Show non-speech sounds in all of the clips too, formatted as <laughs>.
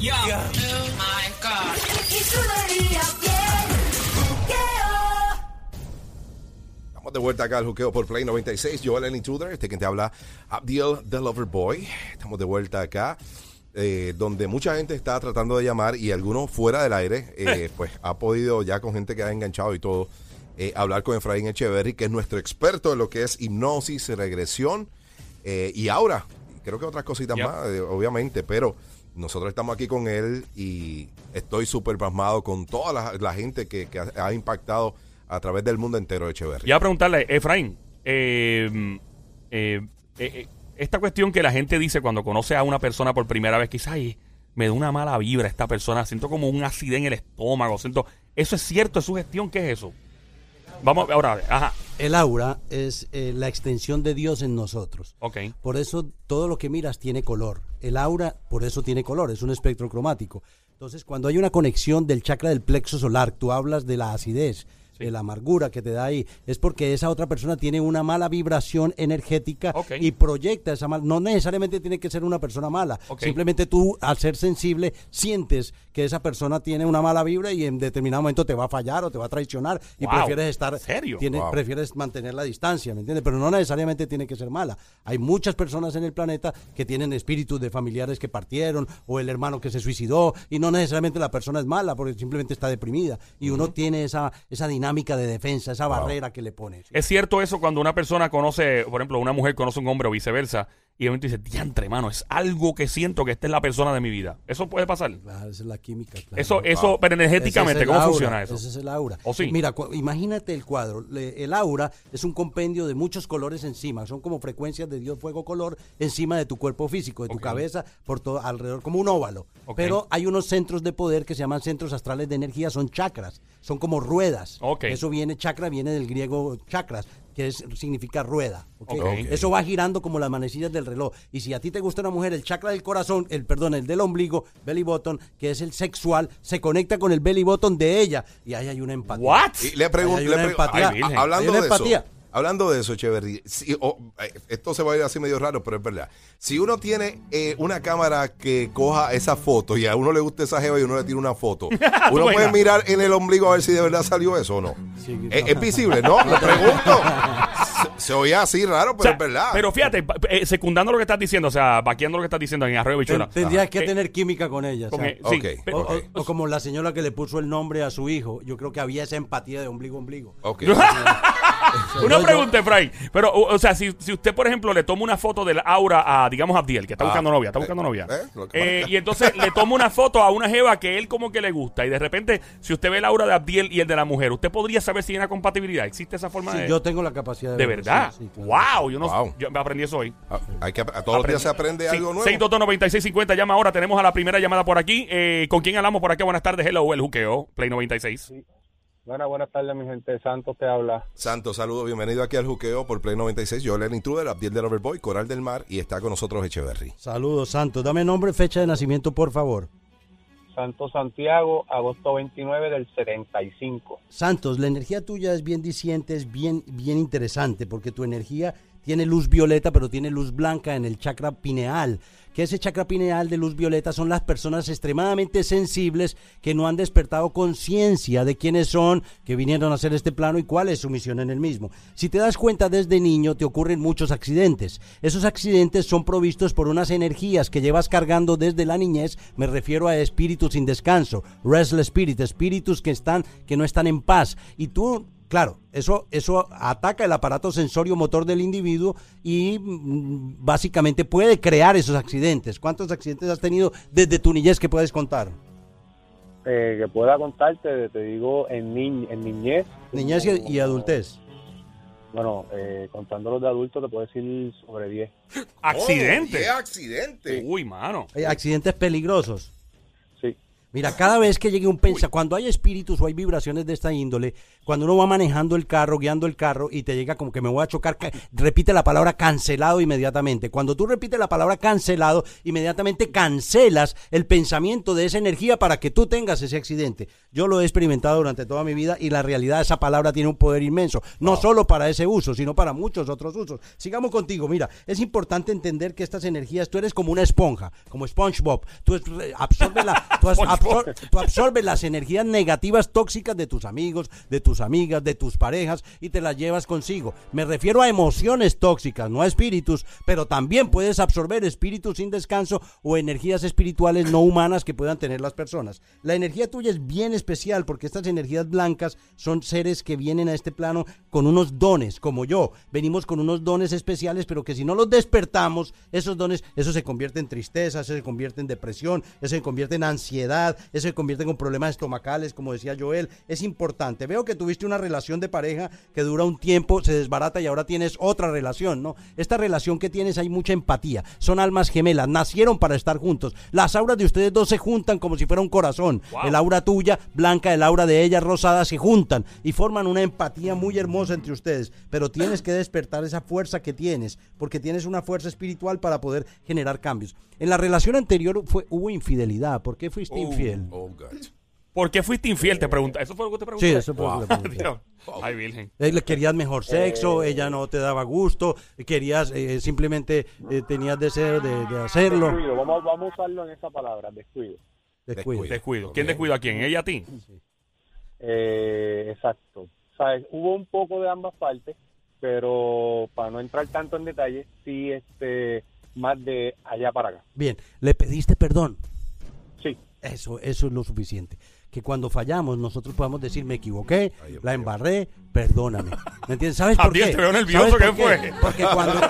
Yo. My God. Estamos de vuelta acá al juqueo por Play 96. Joel el Intruder, este quien te habla, Abdiel The Lover Boy. Estamos de vuelta acá, eh, donde mucha gente está tratando de llamar y algunos fuera del aire, eh, <laughs> pues ha podido ya con gente que ha enganchado y todo, eh, hablar con Efraín Echeverry, que es nuestro experto en lo que es hipnosis, regresión eh, y ahora, creo que otras cositas Yep. más, eh, obviamente, pero nosotros estamos aquí con él y estoy súper pasmado con toda la, la gente que, que ha, ha impactado a través del mundo entero de Echeverry. Ya a preguntarle, Efraín, eh, eh, eh, esta cuestión que la gente dice cuando conoce a una persona por primera vez, quizás ay, me da una mala vibra esta persona, siento como un acidez en el estómago, siento, ¿eso es cierto? ¿Es sugestión? ¿Qué es eso? Vamos, ahora, ajá, El aura es eh, la extensión de Dios en nosotros. ok. Por eso todo lo que miras tiene color. El aura, por eso tiene color, es un espectro cromático. Entonces, cuando hay una conexión del chakra del plexo solar, tú hablas de la acidez, de la amargura que te da ahí, es porque esa otra persona tiene una mala vibración energética Ok. y proyecta esa mala. No necesariamente tiene que ser una persona mala. Ok. Simplemente tú, al ser sensible, sientes que esa persona tiene una mala vibra y en determinado momento te va a fallar o te va a traicionar y Wow. prefieres estar. ¿En serio? tiene- Wow. prefieres mantener la distancia, ¿me entiendes? Pero no necesariamente tiene que ser mala. Hay muchas personas en el planeta que tienen espíritus de familiares que partieron o el hermano que se suicidó y no necesariamente la persona es mala porque simplemente está deprimida y uno tiene esa, esa dinámica de defensa, esa barrera que le pone. ¿Es cierto eso cuando una persona conoce, por ejemplo, una mujer conoce a un hombre o viceversa, y de momento dice, diantre, mano, es algo que siento que esta es la persona de mi vida? ¿Eso puede pasar? Claro, esa es la química. claro. Eso, eso, pero energéticamente, es ¿cómo aura, funciona eso? Ese es el aura. ¿O sí? Mira, imagínate el cuadro. Le- el aura es un compendio de muchos colores encima. Son como frecuencias de Dios, fuego, color encima de tu cuerpo físico, de tu cabeza, por todo alrededor, como un óvalo. Pero hay unos centros de poder que se llaman centros astrales de energía, son chakras. Son como ruedas. Eso viene, chakra viene del griego chakras, que es, significa rueda. Eso va girando como las manecillas del reloj. Y si a ti te gusta una mujer, el chakra del corazón, el perdón, el del ombligo, belly button, que es el sexual, se conecta con el belly button de ella y ahí hay una empatía. ¿What? Y le pregunto, empatía. Hablando Hay una de eso, empatía. Hablando de eso, Echeverry, si- o- eh, esto se va a ir así medio raro, pero es verdad. Si uno tiene eh, una cámara que coja esa foto y a uno le gusta esa jeva y uno le tira una foto, <laughs> uno Buena. puede mirar en el ombligo a ver si de verdad salió eso o no. Sí, es, visible, ¿no? Lo pregunto. <laughs> Se, se oía así raro, pero O sea, es verdad. Pero fíjate, eh, secundando lo que estás diciendo, o sea, vaqueando lo que estás diciendo en Arroyo Ten- Bichuela. tendrías que Eh, tener química con ella. con, ¿sabes? eh, sí, Ok. pe- O, o- o como la señora que le puso el nombre a su hijo. Yo creo que había esa empatía de ombligo a ombligo. Ok. <laughs> <laughs> Una pregunta, Efraín. Pero, o, o sea, si, si usted, por ejemplo, le toma una foto del aura a, digamos, Abdiel, que está Ah, buscando novia, está eh, buscando novia. eh, Eh, y entonces le toma una foto a una jeva que él como que le gusta. Y de repente, si usted ve el aura de Abdiel y el de la mujer, ¿usted podría saber si hay una compatibilidad? ¿Existe esa forma Sí, de...? yo tengo la capacidad de ¿De verdad? sí, sí, claro. ¡Wow! Yo, no, Wow. yo aprendí eso hoy. Ah, Hay que, a todos los días se aprende Sí, algo nuevo. 622-9650, llama ahora. Tenemos a la primera llamada por aquí. Eh, ¿Con quién hablamos por aquí? Buenas tardes. Hello, el juqueo, Play 96. Buenas, buenas tardes, mi gente. Santos te habla. Santos, saludos, bienvenido aquí al juqueo por Play 96. Yo, el Intruder, Abdiel del Overboy, Coral del Mar y está con nosotros Echeverry. Saludos, Santos. Dame nombre y fecha de nacimiento, por favor. Santos Santiago, agosto 29 del 75. Santos, la energía tuya es bien diciente, es bien, bien interesante, porque tu energía tiene luz violeta, pero tiene luz blanca en el chakra pineal. Que ese chakra pineal de luz violeta son las personas extremadamente sensibles que no han despertado conciencia de quiénes son, que vinieron a hacer este plano y cuál es su misión en el mismo. Si te das cuenta desde niño, te ocurren muchos accidentes. Esos accidentes son provistos por unas energías que llevas cargando desde la niñez. Me refiero a espíritus sin descanso, restless spirit, espíritus que están, que no están en paz. Y tú Claro, eso, eso ataca el aparato sensorio motor del individuo y mm, básicamente puede crear esos accidentes. ¿Cuántos accidentes has tenido desde tu niñez que puedes contar? Eh, que pueda contarte, te digo, en, ni- en niñez. Niñez y, y adultez. Bueno, eh, contando los de adultos, te puedo decir sobre 10. ¡Accidente! Oh, ¡Qué accidente! Uy, mano. Eh, accidentes peligrosos. Mira, cada vez que llegue un pensamiento, cuando hay espíritus o hay vibraciones de esta índole, cuando uno va manejando el carro, guiando el carro y te llega como que me voy a chocar, ca- repite la palabra cancelado inmediatamente. Cuando tú repites la palabra cancelado, inmediatamente cancelas el pensamiento de esa energía para que tú tengas ese accidente. Yo lo he experimentado durante toda mi vida y la realidad, esa palabra tiene un poder inmenso, no solo para ese uso, sino para muchos otros usos. Sigamos contigo, mira, es importante entender que estas energías, tú eres como una esponja, como SpongeBob, tú es- absorbes, la- <laughs> tú. Absor- tú absorbes las energías negativas tóxicas de tus amigos, de tus amigas, de tus parejas y te las llevas consigo. Me refiero a emociones tóxicas, no a espíritus, pero también puedes absorber espíritus sin descanso o energías espirituales no humanas que puedan tener las personas. La energía tuya es bien especial porque estas energías blancas son seres que vienen a este plano con unos dones, como yo. Venimos con unos dones especiales, pero que si no los despertamos, esos dones, eso se convierte en tristeza, eso se convierte en depresión, eso se convierte en ansiedad, eso se convierte en problemas estomacales, como decía Joel. Es importante. Veo que tuviste una relación de pareja que dura un tiempo, se desbarata y ahora tienes otra relación, ¿no? Esta relación que tienes hay mucha empatía. Son almas gemelas, nacieron para estar juntos. Las auras de ustedes dos se juntan como si fuera un corazón. Wow. El aura tuya, blanca, el aura de ella, rosada, se juntan y forman una empatía muy hermosa entre ustedes. Pero tienes que despertar esa fuerza que tienes, porque tienes una fuerza espiritual para poder generar cambios. En la relación anterior fue, hubo infidelidad. ¿Por qué fuiste infiel? Oh, God. ¿Por qué fuiste infiel? Te pregunta. ¿Eso fue lo que te pregunté? Sí, eso fue lo que le pregunté. Dios. <laughs> Ay, virgen. Eh, le querías mejor sexo, ella no te daba gusto, querías eh, simplemente eh, tenías deseo de, de hacerlo. Descuido, vamos, vamos a usarlo en esa palabra, descuido. Descuido. Descuido. ¿Quién descuida a quién? ¿Ella a ti? Eh, exacto. ¿Sabes? Hubo un poco de ambas partes, pero para no entrar tanto en detalle, sí, este, más de allá para acá. Bien, le pediste perdón. Eso, eso es lo suficiente. Que cuando fallamos nosotros podamos decir me equivoqué, la embarré, perdóname. ¿Me entiendes? ¿Sabes por qué? te veo nervioso, ¿Sabes por ¿qué fue? Porque cuando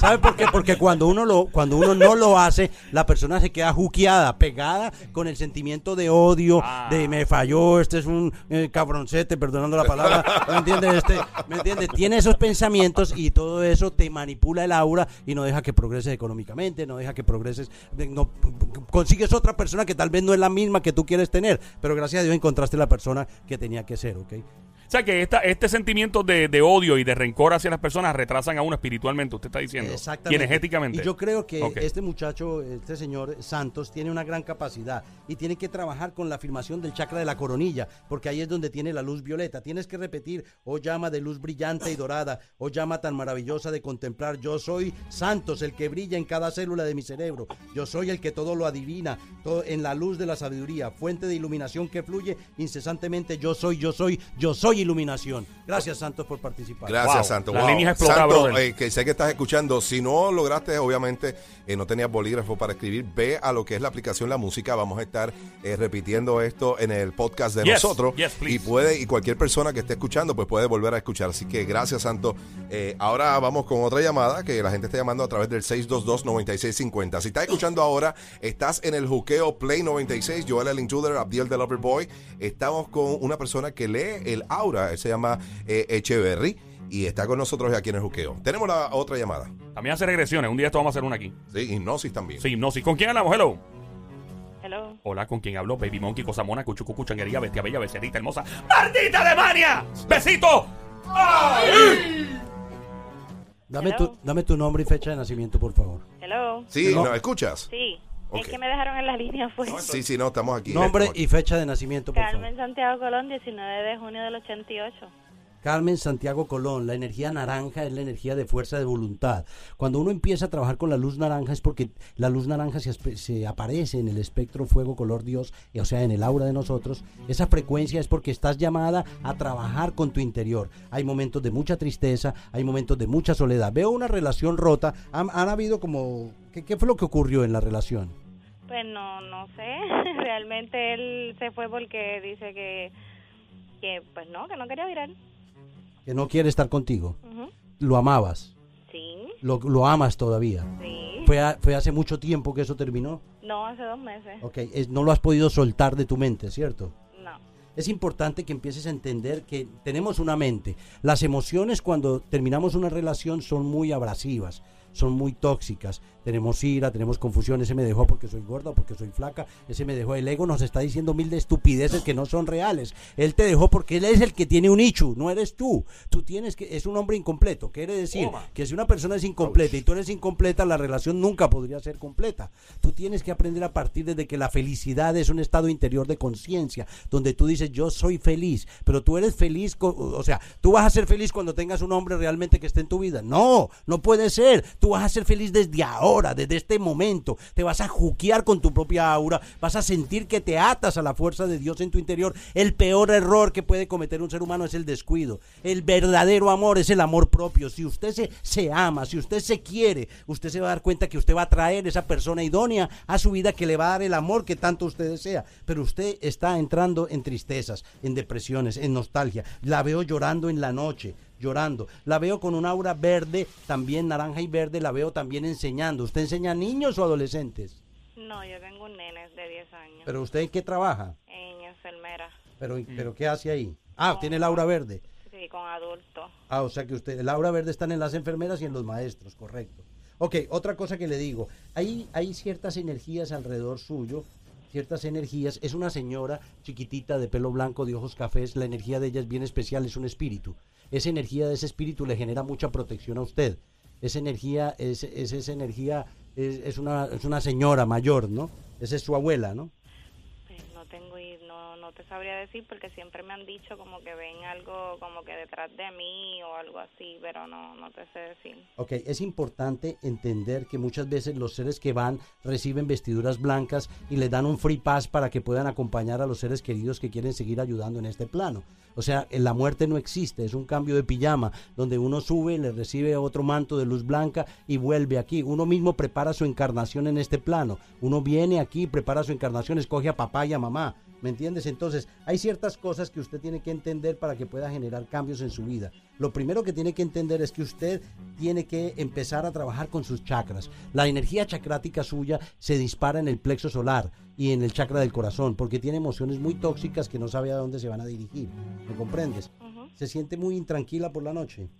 ¿Sabes por qué? Porque cuando uno lo cuando uno no lo hace, la persona se queda juqueada, pegada con el sentimiento de odio, Ah. de me falló, este es un eh, cabroncete, perdonando la palabra, ¿me entiendes? Este, ¿me entiendes? Tiene esos pensamientos y todo eso te manipula el aura y no deja que progreses económicamente, no deja que progreses, no consigues otra persona que tal vez no es la misma que tú quieres tener, pero gracias a Dios encontraste la persona que tenía que ser, ¿ok? O sea, que esta, este sentimiento de, de odio y de rencor hacia las personas retrasan a uno espiritualmente, usted está diciendo. Exactamente. Y energéticamente. Y yo creo que este muchacho, este señor Santos, tiene una gran capacidad y tiene que trabajar con la afirmación del chakra de la coronilla, porque ahí es donde tiene la luz violeta. Tienes que repetir, oh llama de luz brillante y dorada, oh llama tan maravillosa de contemplar, yo soy Santos, el que brilla en cada célula de mi cerebro, yo soy el que todo lo adivina, todo en la luz de la sabiduría, fuente de iluminación que fluye incesantemente, yo soy, yo soy, yo soy iluminación. Gracias Santos por participar. Gracias, Wow. Santo. La Wow. línea explota, Santo, brother. eh, que sé que estás escuchando. Si no lograste, obviamente, eh, no tenías bolígrafo para escribir, ve a lo que es la aplicación La Música. Vamos a estar eh, repitiendo esto en el podcast de Yes, nosotros. yes, y puede, y cualquier persona que esté escuchando, pues puede volver a escuchar. Así que gracias, Santo. Eh, ahora vamos con otra llamada que la gente está llamando a través del 622-9650. Si estás escuchando ahora, estás en el juqueo Play 96, Joel el Intruder, Abdiel the Lover Boy. Estamos con una persona que lee el aura, él se llama eh, Echeverry. Y está con nosotros aquí en el juqueo. Tenemos la otra llamada. También hace regresiones. Un día esto vamos a hacer una aquí. Sí, hipnosis también. Sí, no, sí. ¿Con quién hablamos? Hello. Hello. Hola, ¿con quién hablo? Baby Monkey, cosa mona, cuchu, cucu, changuería, bestia bella, becerrita hermosa. ¡Maldita Alemania! ¡Besito! Dame Hello. tu, dame tu nombre y fecha de nacimiento, por favor. Hello. Sí, No. ¿nos escuchas? Sí. Es que me dejaron en la línea pues. Sí, sí, no, estamos aquí. Nombre Estamos aquí. y fecha de nacimiento, por favor. Carmen Santiago Colón, 19 de junio del 88. Carmen Santiago Colón, la energía naranja es la energía de fuerza de voluntad. Cuando uno empieza a trabajar con la luz naranja es porque la luz naranja se, aparece en el espectro fuego color Dios, o sea, en el aura de nosotros. Esa frecuencia es porque estás llamada a trabajar con tu interior. Hay momentos de mucha tristeza, hay momentos de mucha soledad. Veo una relación rota. Han, han habido como... ¿qué, ¿Qué fue lo que ocurrió en la relación? Pues no, no sé. <laughs> Realmente él se fue porque dice que, que pues no, que no quería virar. Que no quiere estar contigo. Lo amabas, Sí, lo, lo amas todavía. sí. Fue, a- fue hace mucho tiempo que eso terminó. No, hace dos meses. Ok, es- no lo has podido soltar de tu mente, ¿cierto? No. Es importante que empieces a entender que tenemos una mente. Las emociones cuando terminamos una relación son muy abrasivas, son muy tóxicas. Tenemos ira, tenemos confusión, ese me dejó porque soy gorda, porque soy flaca, ese me dejó. El ego nos está diciendo mil de estupideces que no son reales. Él te dejó porque él es el que tiene un ichu, no eres tú. Tú tienes que, es un hombre incompleto. Quiere decir que si una persona es incompleta y tú eres incompleta, la relación nunca podría ser completa. Tú tienes que aprender a partir de que la felicidad es un estado interior de conciencia, donde tú dices yo soy feliz, pero tú eres feliz, co- o sea, tú vas a ser feliz cuando tengas un hombre realmente que esté en tu vida. No, no puede ser. Tú vas a ser feliz desde ahora, desde este momento. Te vas a juquear con tu propia aura, vas a sentir que te atas a la fuerza de Dios en tu interior. El peor error que puede cometer un ser humano es el descuido. El verdadero amor es el amor propio. Si usted se, se ama, si usted se quiere, usted se va a dar cuenta que usted va a traer esa persona idónea a su vida que le va a dar el amor que tanto usted desea. Pero usted está entrando en tristezas, en depresiones, en nostalgia. La veo llorando en la noche llorando. La veo con un aura verde, también naranja y verde, la veo también enseñando. ¿Usted enseña a niños o adolescentes? No, yo tengo un nene de 10 años. ¿Pero usted en qué trabaja? En enfermera. ¿Pero, pero qué hace ahí? Ah, tiene el aura verde. Sí, con adultos. Ah, o sea que usted, el aura verde están en las enfermeras y en los maestros, correcto. Ok, otra cosa que le digo, hay, hay ciertas energías alrededor suyo, ciertas energías, es una señora chiquitita de pelo blanco, de ojos cafés, la energía de ella es bien especial, es un espíritu. Esa energía de ese espíritu le genera mucha protección a usted. Esa energía, es, es esa energía, es, es una, es una señora mayor, ¿no? Esa es su abuela, ¿no? No, te sabría decir porque siempre me han dicho como que ven algo como que detrás de mí o algo así, pero no, no te sé decir. Ok, es importante entender que muchas veces los seres que van reciben vestiduras blancas y les dan un free pass para que puedan acompañar a los seres queridos que quieren seguir ayudando en este plano. O sea, en la muerte no existe, es un cambio de pijama donde uno sube, le recibe otro manto de luz blanca y vuelve aquí. Uno mismo prepara su encarnación en este plano. Uno viene aquí, prepara su encarnación, escoge a papá y a mamá. ¿Me entiendes? Entonces, hay ciertas cosas que usted tiene que entender para que pueda generar cambios en su vida. Lo primero que tiene que entender es que usted tiene que empezar a trabajar con sus chakras. La energía chacrática suya se dispara en el plexo solar y en el chakra del corazón, porque tiene emociones muy tóxicas que no sabe a dónde se van a dirigir. ¿Me comprendes? Se siente muy intranquila por la noche.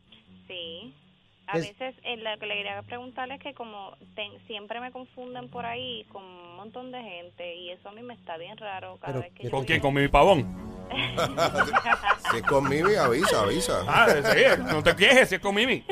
A Es- veces eh, lo que le quería preguntarle es que como ten- siempre me confunden por ahí con un montón de gente y eso a mí me está bien raro cada Pero, vez que ¿qué- yo ¿Con quién? digo- ¿Con mi pavón? <laughs> Si es con Mimi, avisa, avisa. Ah, sí, no te quejes, si es con Mimi.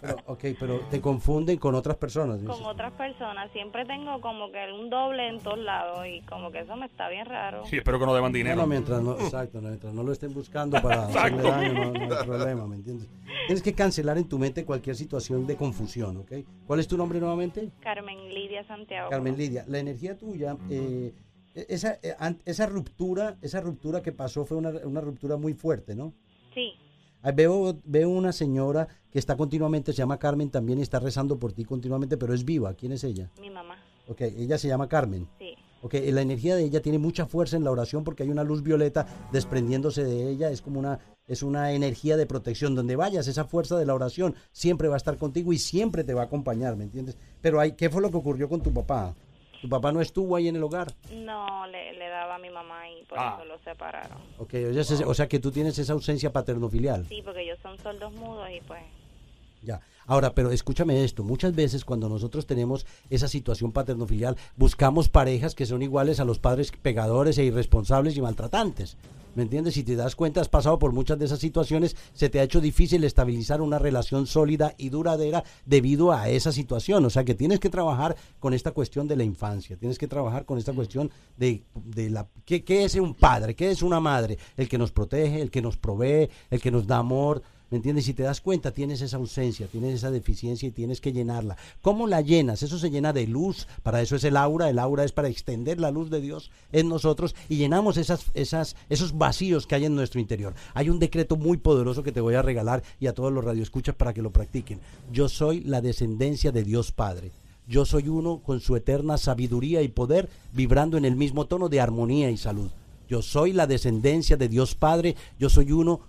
Pero, ok, pero te confunden con otras personas. dices. con otras personas. Siempre tengo como que un doble en todos lados y como que eso me está bien raro. Sí, espero que no deban No, dinero. no, mientras no, exacto, no, mientras no lo estén buscando para hacerle daño, no, no hay problema, ¿me entiendes? Tienes que cancelar en tu mente cualquier situación de confusión, ¿ok? ¿Cuál es tu nombre nuevamente? Carmen Lidia Santiago. Carmen Lidia. La energía tuya, eh, esa, eh, an- esa ruptura, esa ruptura que pasó fue una, una ruptura muy fuerte, ¿no? Sí, Veo, veo una señora que está continuamente, se llama Carmen también y está rezando por ti continuamente, pero es viva. ¿Quién es ella? mi mamá. Ok, ella se llama Carmen. Sí, Ok, la energía de ella tiene mucha fuerza en la oración porque hay una luz violeta desprendiéndose de ella, es como una, es una energía de protección. Donde vayas, esa fuerza de la oración siempre va a estar contigo y siempre te va a acompañar, ¿me entiendes? Pero hay, ¿qué fue lo que ocurrió con tu papá? ¿Tu papá no estuvo ahí en el hogar? no le, le daba a mi mamá y por Ah. eso lo separaron. Ok, o sea, o sea que tú tienes esa ausencia paterno-filial. Sí, porque ellos son sordos mudos y pues Ya. Ahora, pero escúchame esto, muchas veces cuando nosotros tenemos esa situación paterno-filial, buscamos parejas que son iguales a los padres pegadores e irresponsables y maltratantes. ¿Me entiendes? Si te das cuenta, has pasado por muchas de esas situaciones, se te ha hecho difícil estabilizar una relación sólida y duradera debido a esa situación. O sea que tienes que trabajar con esta cuestión de la infancia, tienes que trabajar con esta cuestión de, de la... ¿qué, ¿Qué es un padre? ¿Qué es una madre? El que nos protege, el que nos provee, el que nos da amor. ¿Me entiendes? Si te das cuenta, tienes esa ausencia, tienes esa deficiencia y tienes que llenarla. ¿Cómo la llenas? Eso se llena de luz, para eso es el aura, el aura es para extender la luz de Dios en nosotros y llenamos esas, esos vacíos que hay en nuestro interior. Hay un decreto muy poderoso que te voy a regalar y a todos los radioescuchas para que lo practiquen. Yo soy la descendencia de Dios Padre. Yo soy uno con su eterna sabiduría y poder, vibrando en el mismo tono de armonía y salud. Yo soy la descendencia de Dios Padre, yo soy uno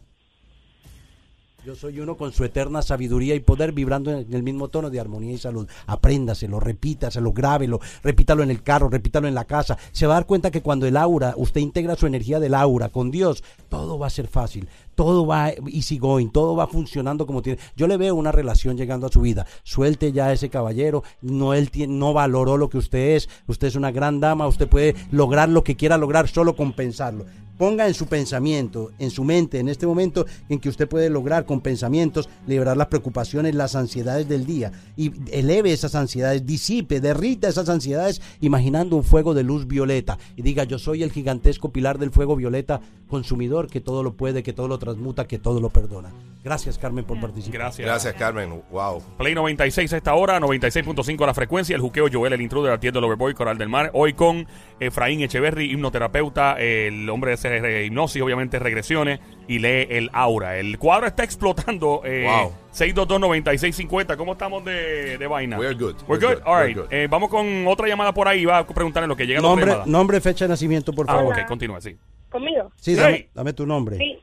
Yo soy uno con su eterna sabiduría y poder vibrando en el mismo tono de armonía y salud. Apréndaselo, repítaselo, grábelo, repítalo en el carro, repítalo en la casa. Se va a dar cuenta que cuando el aura, usted integra su energía del aura con Dios, todo va a ser fácil. Todo va easy going, todo va funcionando como tiene. Yo le veo una relación llegando a su vida. Suelte ya a ese caballero, no él tiene, no valoró lo que usted es. Usted es una gran dama, usted puede lograr lo que quiera lograr solo con pensarlo ponga en su pensamiento, en su mente, en este momento en que usted puede lograr con pensamientos liberar las preocupaciones, las ansiedades del día y eleve esas ansiedades, disipe, derrita esas ansiedades imaginando un fuego de luz violeta y diga yo soy el gigantesco pilar del fuego violeta consumidor que todo lo puede, que todo lo transmuta, que todo lo perdona. Gracias Carmen por participar. Gracias. Gracias, Carmen. Wow. Play 96 a esta hora, 96.5 la frecuencia, el juqueo Joel, el intruder, atiendo el Overboy, Coral del Mar, hoy con Efraín Echeverry, hipnoterapeuta, el hombre de hacer eh, hipnosis, obviamente regresiones, y lee el aura. El cuadro está explotando. Eh, Wow. 622-9650, ¿cómo estamos de, de vaina? We're good. We're We're good, good. all right. good. Eh, vamos con otra llamada por ahí, va a preguntarle lo que llega Nombre, nombre, fecha de nacimiento, por Ah, favor. ok, continúa, sí. ¿Conmigo? Sí, Sí. dame, dame tu nombre. Sí.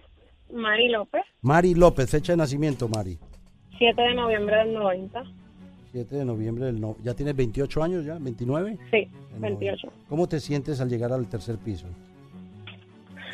Mari López, Mari López, fecha de nacimiento, Mari. 7 de noviembre del 90. 7 de noviembre del no, ¿Ya tienes 28 años ya? ¿29? Sí, Del 28. 90. ¿Cómo te sientes al llegar al tercer piso?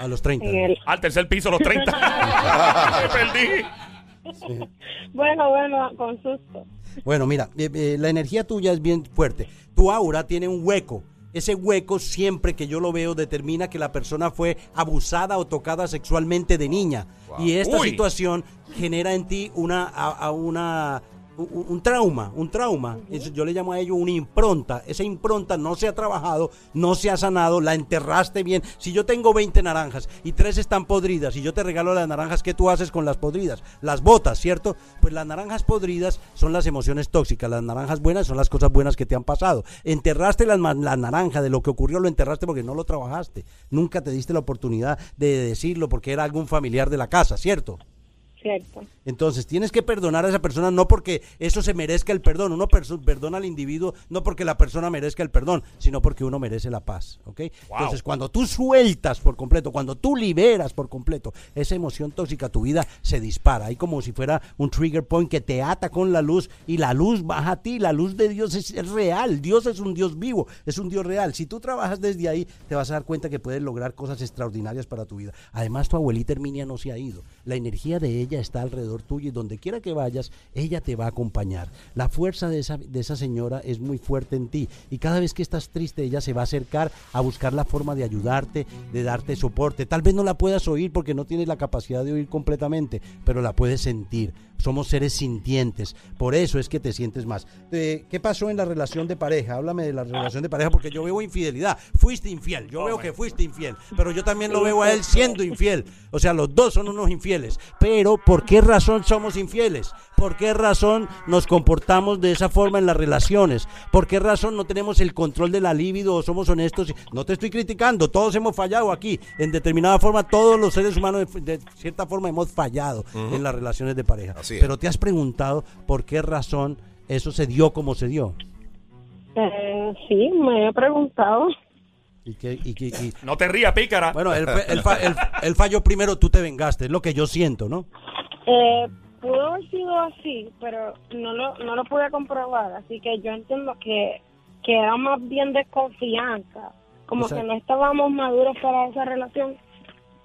A los 30. En el... Al tercer piso, los 30. <laughs> Me perdí. Bueno, bueno, con susto. Bueno, mira, eh, eh, la energía tuya es bien fuerte. Tu aura tiene un hueco. Ese hueco siempre que yo lo veo determina que la persona fue abusada o tocada sexualmente de niña. Y esta Uy. situación genera en ti una, a, a una un, un trauma, un trauma. Yo le llamo a ello una impronta. Esa impronta no se ha trabajado, no se ha sanado, la enterraste bien. Si yo tengo 20 naranjas y tres están podridas y yo te regalo las naranjas, ¿qué tú haces con las podridas? Las botas, ¿cierto? Pues las naranjas podridas son las emociones tóxicas, las naranjas buenas son las cosas buenas que te han pasado. Enterraste la, la naranja de lo que ocurrió, lo enterraste porque no lo trabajaste. Nunca te diste la oportunidad de decirlo porque era algún familiar de la casa, ¿cierto? Cierto. Entonces, tienes que perdonar a esa persona no porque eso se merezca el perdón. Uno perdona al individuo no porque la persona merezca el perdón, sino porque uno merece la paz. ¿ok? Entonces, cuando tú sueltas por completo, cuando tú liberas por completo esa emoción tóxica, tu vida se dispara. Hay como si fuera un trigger point que te ata con la luz y la luz baja a ti. La luz de Dios es, es real. Dios es un Dios vivo, es un Dios real. Si tú trabajas desde ahí, te vas a dar cuenta que puedes lograr cosas extraordinarias para tu vida. Además, tu abuelita Herminia no se ha ido. La energía de ella está alrededor tuyo y donde quiera que vayas, ella te va a acompañar. La fuerza de esa, de esa señora es muy fuerte en ti y cada vez que estás triste, ella se va a acercar a buscar la forma de ayudarte, de darte soporte. Tal vez no la puedas oír porque no tienes la capacidad de oír completamente, pero la puedes sentir. Somos seres sintientes, por eso es que te sientes más. Eh, ¿Qué pasó en la relación de pareja? Háblame de la relación de pareja porque yo veo infidelidad. Fuiste infiel, yo veo que fuiste infiel, pero yo también lo veo a él siendo infiel. O sea, los dos son unos infieles. Pero ¿por qué razón somos infieles? ¿Por qué razón nos comportamos de esa forma en las relaciones? ¿Por qué razón no tenemos el control de la libido o somos honestos? No te estoy criticando, todos hemos fallado aquí. En determinada forma, todos los seres humanos de, cierta forma hemos fallado en las relaciones de pareja. Pero te has preguntado por qué razón eso se dio como se dio. Eh, sí, me he preguntado. Y que, y que- y- No te rías, pícara. bueno, él, fue- él <laughs> fa- él- él falló primero, tú te vengaste, es lo que yo siento, ¿no? Eh, pudo haber sido así, pero no lo, no lo pude comprobar. Así que yo entiendo que, que era más bien desconfianza. Como O sea- que no estábamos maduros para esa relación.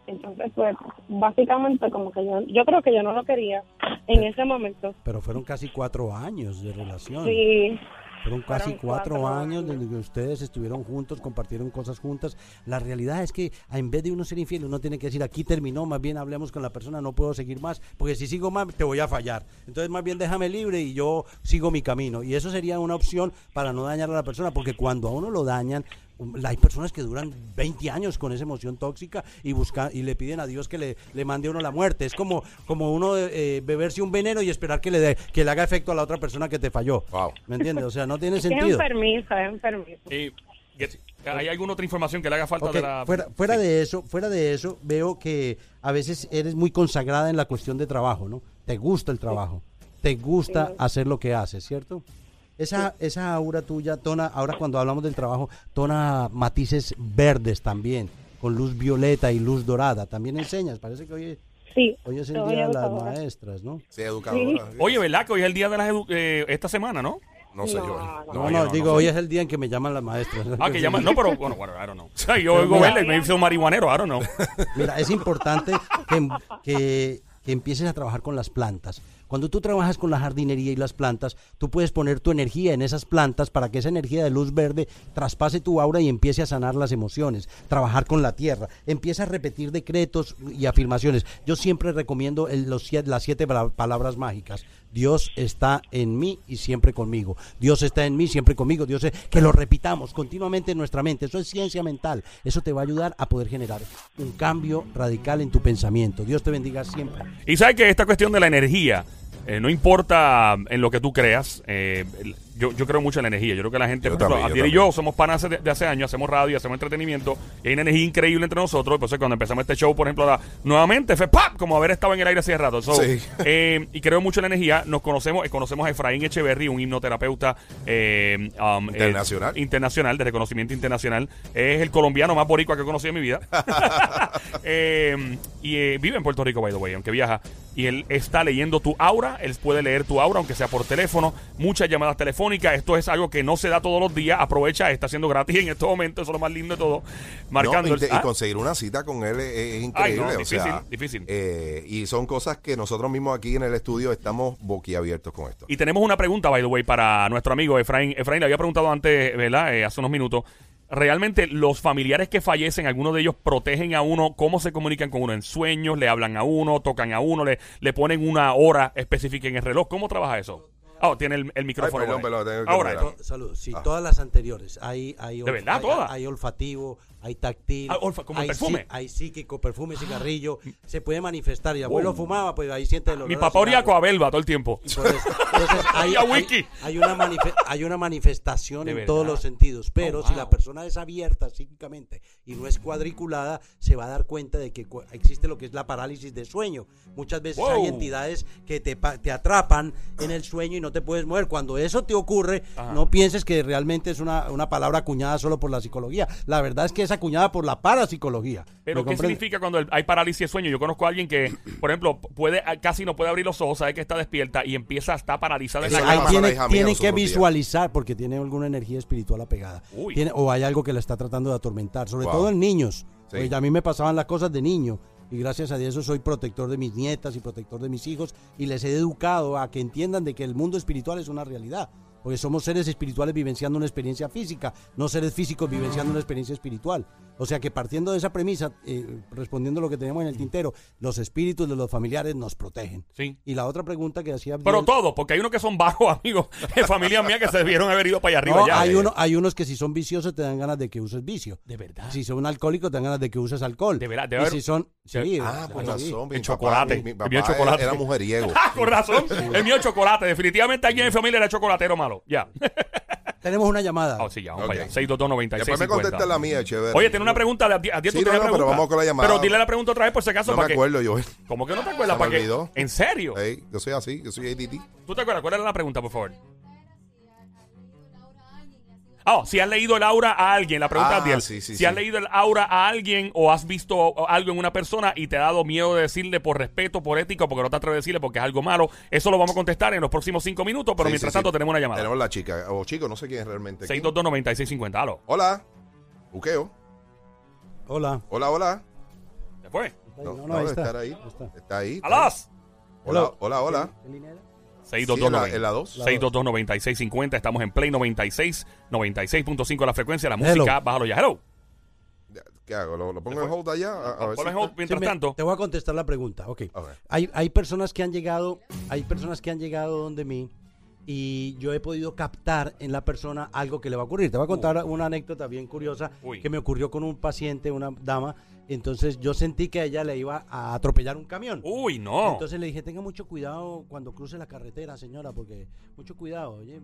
Entonces, pues, básicamente, como que yo, yo creo que yo no lo quería en ese momento. Pero fueron casi cuatro años de relación. Sí, Fueron casi Fueron cuatro, cuatro años que ustedes estuvieron juntos, compartieron cosas juntas. La realidad es que en vez de uno ser infiel, uno tiene que decir, aquí terminó, más bien hablemos con la persona, no puedo seguir más, porque si sigo más te voy a fallar. Entonces más bien déjame libre y yo sigo mi camino. Y eso sería una opción para no dañar a la persona, porque cuando a uno lo dañan, hay personas que duran 20 años con esa emoción tóxica y buscan y le piden a Dios que le, le mande a uno la muerte. Es como, como uno eh, beberse un veneno y esperar que le, dé- que le haga efecto a la otra persona que te falló. Wow. ¿Me entiendes? O sea, no tiene <laughs> es sentido. es enfermizo. Eh, get- ¿Hay alguna otra información que le haga falta de la... fuera fuera Sí. de eso, fuera de eso, veo que a veces eres muy consagrada en la cuestión de trabajo, ¿no? Te gusta el trabajo, te gusta hacer lo que haces, ¿cierto? Esa, esa aura tuya, tona, ahora cuando hablamos del trabajo, tona matices verdes también, con luz violeta y luz dorada. También enseñas, parece que hoy Sí. Hoy es el día de las maestras, ¿no? Sí, educadora. Oye, ¿verdad que hoy es el día de las eh, esta semana, no? No sé No, yo. no. No, no, yo no, digo, no sé. hoy es el día en que me llaman las maestras. Ah, que llaman. No, pero bueno, bueno, I don't know. O sea, yo <laughs> oigo verla y me hice un marihuanero, I don't know. Mira, es importante que, que- que empieces a trabajar con las plantas. Cuando tú trabajas con la jardinería y las plantas, tú puedes poner tu energía en esas plantas para que esa energía de luz verde traspase tu aura y empiece a sanar las emociones. Trabajar con la tierra. Empieza a repetir decretos y afirmaciones. Yo siempre recomiendo los, las siete pala- palabras mágicas. Dios está en mí y siempre conmigo. Dios está en mí, siempre conmigo. Dios es, que lo repitamos continuamente en nuestra mente. Eso es ciencia mental. Eso te va a ayudar a poder generar un cambio radical en tu pensamiento. Dios te bendiga siempre. Y sabes que esta cuestión de la energía, eh, no importa en lo que tú creas, eh, yo, yo creo mucho en la energía. Yo creo que la gente, Yo por ejemplo, también, yo Adiel y yo somos panas de, de hace años, hacemos radio, hacemos entretenimiento, y hay una energía increíble entre nosotros. Entonces, cuando empezamos este show, por ejemplo, ahora, nuevamente fue ¡pap! como haber estado en el aire hace rato. So, Sí. <laughs> eh, y creo mucho en la energía. Nos conocemos, eh, conocemos a Efraín Echeverry, un hipnoterapeuta eh, um, Internacional. internacional, de reconocimiento internacional. Es el colombiano más boricua que he conocido en mi vida. <laughs> <laughs> Y eh, vive en Puerto Rico, by the way, aunque viaja. Y él está leyendo tu aura. Él puede leer tu aura, aunque sea por teléfono. Muchas llamadas telefónicas. Esto es algo que no se da todos los días. Aprovecha, está siendo gratis en estos momentos. Eso es lo más lindo de todo. Marcando No, y, te- ¿Ah? conseguir una cita con él es, es Ay, increíble. o difícil, sea, difícil. eh, y son cosas que nosotros mismos aquí en el estudio estamos boquiabiertos con esto. Y tenemos una pregunta, by the way, para nuestro amigo Efraín. Efraín le había preguntado antes, ¿verdad? Eh, hace unos minutos. Realmente los familiares que fallecen, algunos de ellos protegen a uno, ¿cómo se comunican con uno? ¿En sueños? ¿Le hablan a uno? ¿Tocan a uno? ¿Le, le ponen una hora específica en el reloj? ¿Cómo trabaja eso? Oh, tiene el, el micrófono. Ay, ahí. perdón, tengo que Ahora, mirar. To- Salud. Sí, Ah. todas las anteriores. Hay, hay, ¿De verdad? hay- ¿Todas? Hay, olfativo, hay táctil. Ah, olfa- como hay perfume. sí- hay psíquico, perfume, cigarrillo. Se puede manifestar. Y abuelo fumaba, pues ahí siente el olor mi papá olía a cigarro. Coabelba todo el tiempo. Eso- Entonces, <laughs> hay, hay- hay una manife- hay una manifestación en todos los sentidos, pero Oh, si wow. la persona es abierta psíquicamente y no es cuadriculada, se va a dar cuenta de que existe lo que es la parálisis de sueño. Muchas veces Wow. hay entidades que te, te atrapan en el sueño y no te puedes mover. Cuando eso te ocurre, Ajá. no pienses que realmente es una, una palabra acuñada solo por la psicología. La verdad es que es acuñada por la parapsicología. Pero ¿Me ¿qué comprende? significa cuando hay parálisis de sueño? Yo conozco a alguien que, por ejemplo, puede casi no puede abrir los ojos, sabe que está despierta y empieza a estar paralizada en Eso la cama. la tiene, que visualizar porque tiene alguna energía espiritual apegada. Tiene, o hay algo que le está tratando de atormentar, sobre Wow. todo en niños. Sí. A mí me pasaban las cosas de niño y gracias a Dios soy protector de mis nietas y protector de mis hijos y les he educado a que entiendan de que el mundo espiritual es una realidad. Porque somos seres espirituales vivenciando una experiencia física, no seres físicos vivenciando una experiencia espiritual. O sea que partiendo de esa premisa, eh, respondiendo a lo que tenemos en el tintero, los espíritus de los familiares nos protegen. Sí. Y la otra pregunta que hacía Pero Abdiel- todo, porque hay unos que son bajos, <laughs> amigos, de familia mía que se debieron haber ido para allá arriba No, ya. hay, uno, hay unos que si son viciosos te dan ganas de que uses vicio. De verdad. Si son alcohólicos te dan ganas de que uses alcohol. De verdad, y debe haber- si son... Sí, Ah, por razón. mi El papá- chocolate. Mi, mi El papá mío chocolate. Era, era mujeriego. <laughs> Ah, con razón. El mío chocolate. Definitivamente alguien en mi familia era chocolatero malo. Ya. <laughs> Tenemos una llamada. Oh, sí, ya, vamos Ok. para allá. 6229650. Después me contesta la mía, chévere. Oye, tiene una pregunta. ¿A ti Sí, tú no, no, pero pregunta? vamos con la llamada. Pero dile la pregunta otra vez por si acaso. No para me que- acuerdo yo. ¿Cómo que no te acuerdas? Se me ¿Para qué? olvidó. ¿En serio? Ey, yo soy así, yo soy ADT. ¿Tú te acuerdas? ¿Cuál era la pregunta, por favor? Ah, si has leído el aura a alguien, la pregunta Ah, es Diel. sí, sí, si sí. has leído el aura a alguien o has visto algo en una persona y te ha dado miedo de decirle por respeto, por ética, porque no te atreves a decirle porque es algo malo, eso lo vamos a contestar en los próximos cinco minutos, pero Sí, mientras sí, tanto sí. tenemos una llamada. Tenemos la chica, o chico, no sé quién es realmente. ¿Quién? 6229650. Aló. Hola. Buqueo. Hola. Hola, hola. ¿Se fue? No, No, no, no, ahí debe está. estar ahí. Está. Está ahí. está ¡Alas! ahí. Hola, hola, hola. ¿Qué era? 622 Sí, en la- en la dos. 6229650. Estamos en Play 96, 96.5 la frecuencia, la Hello. música, bájalo ya. Hello. ¿Qué hago? ¿Lo, lo pongo en hold allá? A, a ver Ponlo si- en hold mientras Sí, me- tanto. Te voy a contestar la pregunta. Ok. Ok. Hay, hay personas que han llegado, hay personas que han llegado donde mí y yo he podido captar en la persona algo que le va a ocurrir. Te voy a contar una anécdota bien curiosa Uy. que me ocurrió con un paciente, una dama. Entonces yo sentí que a ella le iba a atropellar un camión. Uy, no. Entonces le dije, tenga mucho cuidado cuando cruce la carretera, señora, porque mucho cuidado, oye,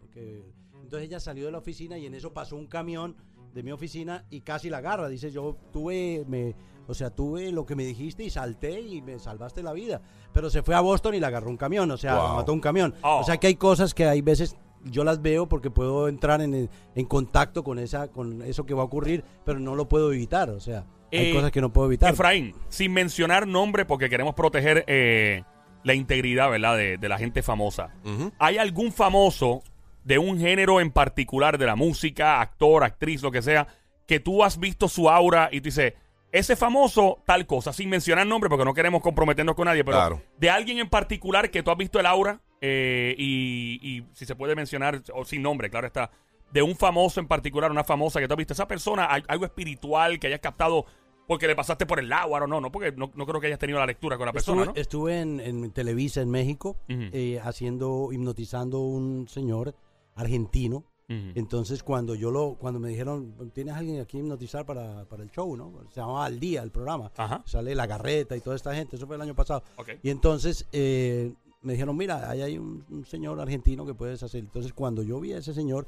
porque entonces ella salió de la oficina y en eso pasó un camión de mi oficina y casi la agarra. Dice, yo tuve, me, o sea, tuve lo que me dijiste y salté y me salvaste la vida. Pero se fue a Boston y la agarró un camión, o sea, Wow. mató un camión. Oh. O sea que hay cosas que hay veces yo las veo porque puedo entrar en, en contacto con esa, con eso que va a ocurrir, pero no lo puedo evitar, o sea. Hay Eh, cosas que no puedo evitar. Efraín, sin mencionar nombre porque queremos proteger eh, la integridad, ¿verdad? De, de la gente famosa. ¿Hay algún famoso de un género en particular, de la música, actor, actriz, lo que sea, que tú has visto su aura y tú dices, ese famoso tal cosa, sin mencionar nombre porque no queremos comprometernos con nadie, pero Claro. de alguien en particular que tú has visto el aura eh, y, y si se puede mencionar, o sin nombre, claro está, de un famoso en particular, una famosa que tú has visto, esa persona, hay- algo espiritual que hayas captado porque le pasaste por el agua o no, no, porque no, no creo que hayas tenido la lectura con la persona, Estuve, ¿no? estuve en, en Televisa en México Ujú. eh, haciendo, hipnotizando un señor argentino. Entonces cuando yo lo, cuando me dijeron, tienes alguien aquí a hipnotizar para, para el show, ¿no? Se llamaba Al Día el programa. Ajá. Sale La Garreta y toda esta gente, eso fue el año pasado. Ok. Y entonces eh, me dijeron, mira, ahí hay un, un señor argentino que puedes hacer. Entonces cuando yo vi a ese señor,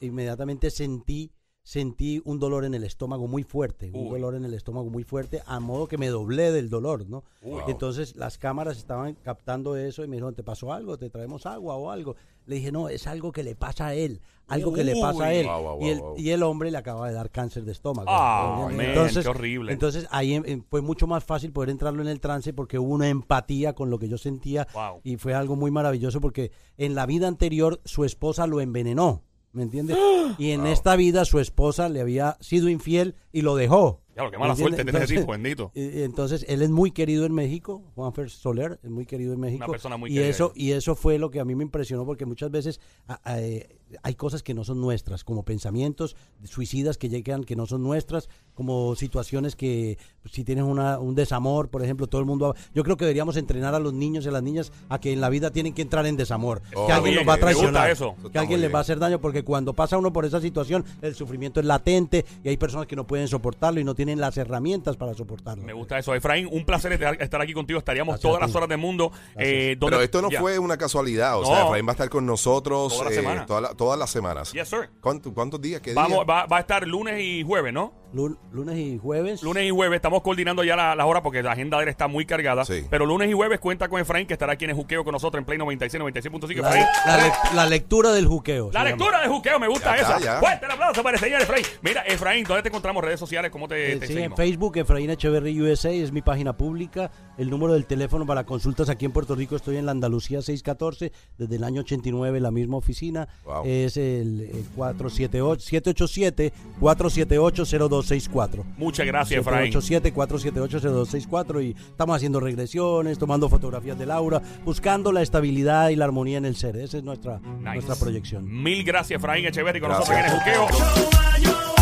inmediatamente sentí sentí un dolor en el estómago muy fuerte, un dolor en el estómago muy fuerte, a modo que me doblé del dolor, ¿no? Entonces las cámaras estaban captando eso y me dijeron, ¿te pasó algo? ¿Te traemos agua o algo? Le dije, no, es algo que le pasa a él, algo que le pasa a él. Wow, wow, y, el, wow. y el hombre le acaba de dar cáncer de estómago. Ah, ¿entiendes? man, qué horrible. Entonces ahí em, fue mucho más fácil poder entrarlo en el trance porque hubo una empatía con lo que yo sentía y fue algo muy maravilloso porque en la vida anterior su esposa lo envenenó, ¿me entiendes? <gasps> Y en esta vida su esposa le había sido infiel y lo dejó. Diablo, qué mala ¿Me suerte tiene ese tipo, bendito. <laughs> Entonces, él es muy querido en México, Juanfer Soler, es muy querido en México. persona muy y querida. eso Y eso fue lo que a mí me impresionó, porque muchas veces eh, hay cosas que no son nuestras, como pensamientos suicidas que llegan que no son nuestras, como situaciones que pues, si tienes una, un desamor, por ejemplo, todo el mundo... Yo creo que deberíamos entrenar a los niños y a las niñas a que en la vida tienen que entrar en desamor, Oh, que alguien bien, los va a me gusta traicionar, eso. Que alguien les va a hacer daño, porque cuando pasa uno por esa situación, el sufrimiento es latente y hay personas que no pueden soportarlo y no tienen las herramientas para soportarlo. Me gusta eso. Efraín, un placer estar aquí contigo. Estaríamos Gracias todas las horas del mundo. Eh, donde- Pero esto no Ya. fue una casualidad. O No. sea, Efraín va a estar con nosotros Toda la eh, semana. toda la- todas las semanas. Yes, sir. ¿Cuánto- ¿Cuántos días? ¿Qué Vamos, día? va, va a estar lunes y jueves, ¿no? Lun- lunes y jueves. Lunes y jueves. Estamos coordinando ya la- las horas porque la agenda de él está muy cargada. Sí. Pero lunes y jueves cuenta con Efraín, que estará aquí en el juqueo con nosotros en Play 96, 96.5. la, Efraín. la lec- la lectura del juqueo. La lectura de juqueo, me gusta Ya esa. Fuerte el aplauso para el señor Efraín. Mira, Efraín, ¿dónde te encontramos? Redes sociales, ¿cómo te, llama. te Eh, sí, en seguimos? Facebook, Efraín Echeverry USA, es mi página pública. El número del teléfono para consultas aquí en Puerto Rico, estoy en la Andalucía 614, desde el año 89, la misma oficina. Wow. Es el, el 478 787-478-0264. Muchas gracias, Efraín. 787-478-0264 y estamos haciendo regresiones, tomando fotografías de Laura, buscando la estabilidad y la armonía en el ser. Esa es nuestra, Nice. nuestra proyección. Mil gracias, Efraín Echeverry, con Gracias. nosotros en el juqueo.